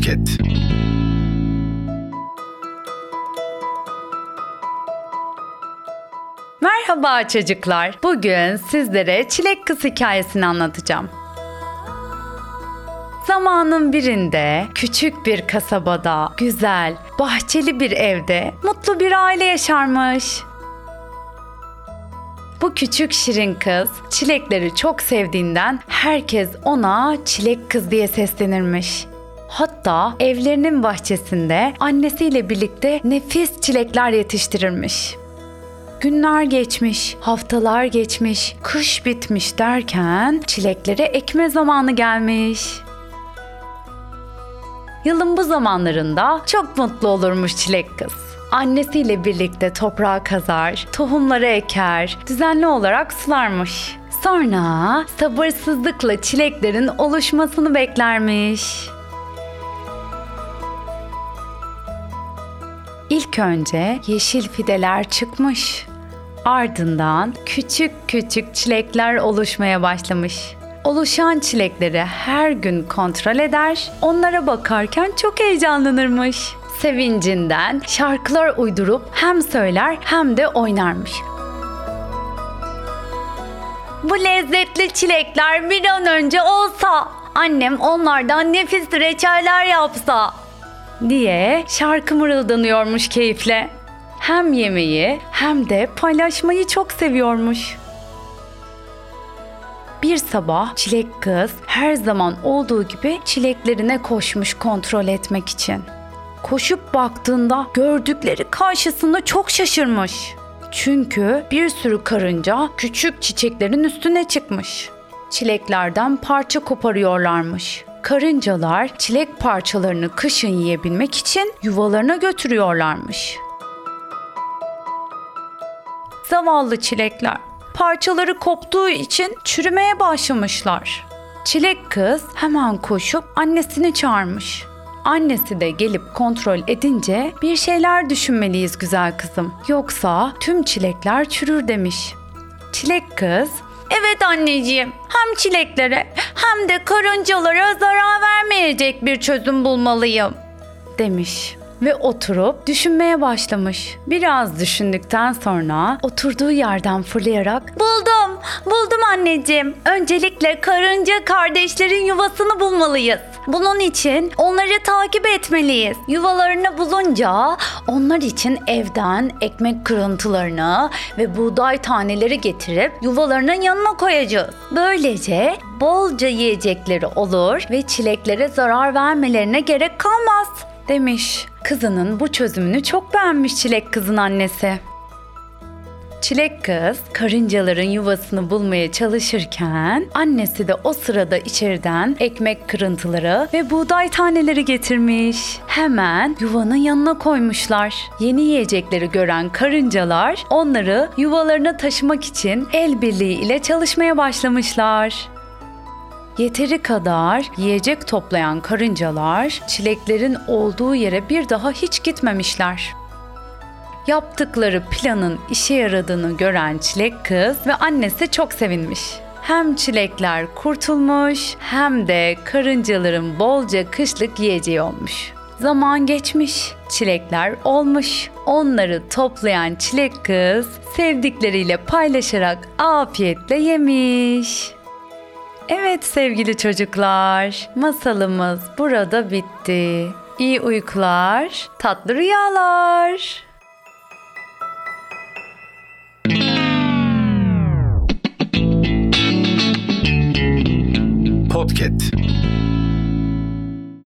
Podcast. Merhaba çocuklar. Bugün sizlere Çilek Kız hikayesini anlatacağım. Zamanın birinde küçük bir kasabada, güzel, bahçeli bir evde mutlu bir aile yaşarmış. Bu küçük şirin kız çilekleri çok sevdiğinden herkes ona çilek kız diye seslenirmiş. Hatta evlerinin bahçesinde annesiyle birlikte nefis çilekler yetiştirirmiş. Günler geçmiş, haftalar geçmiş, kış bitmiş derken çilekleri ekme zamanı gelmiş. Yılın bu zamanlarında çok mutlu olurmuş çilek kız. Annesiyle birlikte toprağı kazar, tohumları eker, düzenli olarak sularmış. Sonra sabırsızlıkla çileklerin oluşmasını beklermiş. İlk önce yeşil fideler çıkmış. Ardından küçük küçük çilekler oluşmaya başlamış. Oluşan çilekleri her gün kontrol eder, onlara bakarken çok heyecanlanırmış. Sevincinden şarkılar uydurup hem söyler hem de oynarmış. Bu lezzetli çilekler bir an önce olsa, annem onlardan nefis reçeller yapsa diye şarkı mırıldanıyormuş keyifle. Hem yemeği hem de paylaşmayı çok seviyormuş. Bir sabah çilek kız her zaman olduğu gibi çileklerine koşmuş kontrol etmek için. Koşup baktığında gördükleri karşısında çok şaşırmış. Çünkü bir sürü karınca küçük çiçeklerin üstüne çıkmış. Çileklerden parça koparıyorlarmış. Karıncalar çilek parçalarını kışın yiyebilmek için yuvalarına götürüyorlarmış. Zavallı çilekler parçaları koptuğu için çürümeye başlamışlar. Çilek kız hemen koşup annesini çağırmış. Annesi de gelip kontrol edince bir şeyler düşünmeliyiz güzel kızım. Yoksa tüm çilekler çürür demiş. Çilek kız Evet anneciğim. Hem çileklere hem de karıncalara zarar vermeyecek bir çözüm bulmalıyım demiş ve oturup düşünmeye başlamış. Biraz düşündükten sonra oturduğu yerden fırlayarak "Buldum. Buldum anneciğim. Öncelikle karınca kardeşlerin yuvasını bulmalıyız. Bunun için onları takip etmeliyiz. Yuvalarını bulunca onlar için evden ekmek kırıntılarını ve buğday taneleri getirip yuvalarının yanına koyacağız. Böylece bolca yiyecekleri olur ve çileklere zarar vermelerine gerek kalmaz demiş. Kızının bu çözümünü çok beğenmiş Çilek kızın annesi. Çilek kız karıncaların yuvasını bulmaya çalışırken annesi de o sırada içeriden ekmek kırıntıları ve buğday taneleri getirmiş. Hemen yuvanın yanına koymuşlar. Yeni yiyecekleri gören karıncalar onları yuvalarına taşımak için el birliği ile çalışmaya başlamışlar. Yeteri kadar yiyecek toplayan karıncalar çileklerin olduğu yere bir daha hiç gitmemişler. Yaptıkları planın işe yaradığını gören çilek kız ve annesi çok sevinmiş. Hem çilekler kurtulmuş hem de karıncaların bolca kışlık yiyeceği olmuş. Zaman geçmiş, çilekler olmuş. Onları toplayan çilek kız sevdikleriyle paylaşarak afiyetle yemiş. Evet sevgili çocuklar, masalımız burada bitti. İyi uykular, tatlı rüyalar.